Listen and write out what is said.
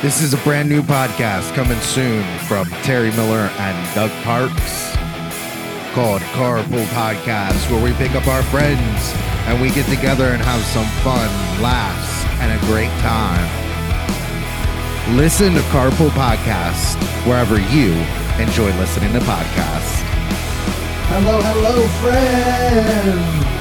This is a brand new podcast coming soon from Terry Miller and Doug Parks called Carpool Podcast, where we pick up our friends and we get together and have some fun, laughs, and a great time. Listen to Carpool Podcast wherever you enjoy listening to podcasts. Hello, hello, friends.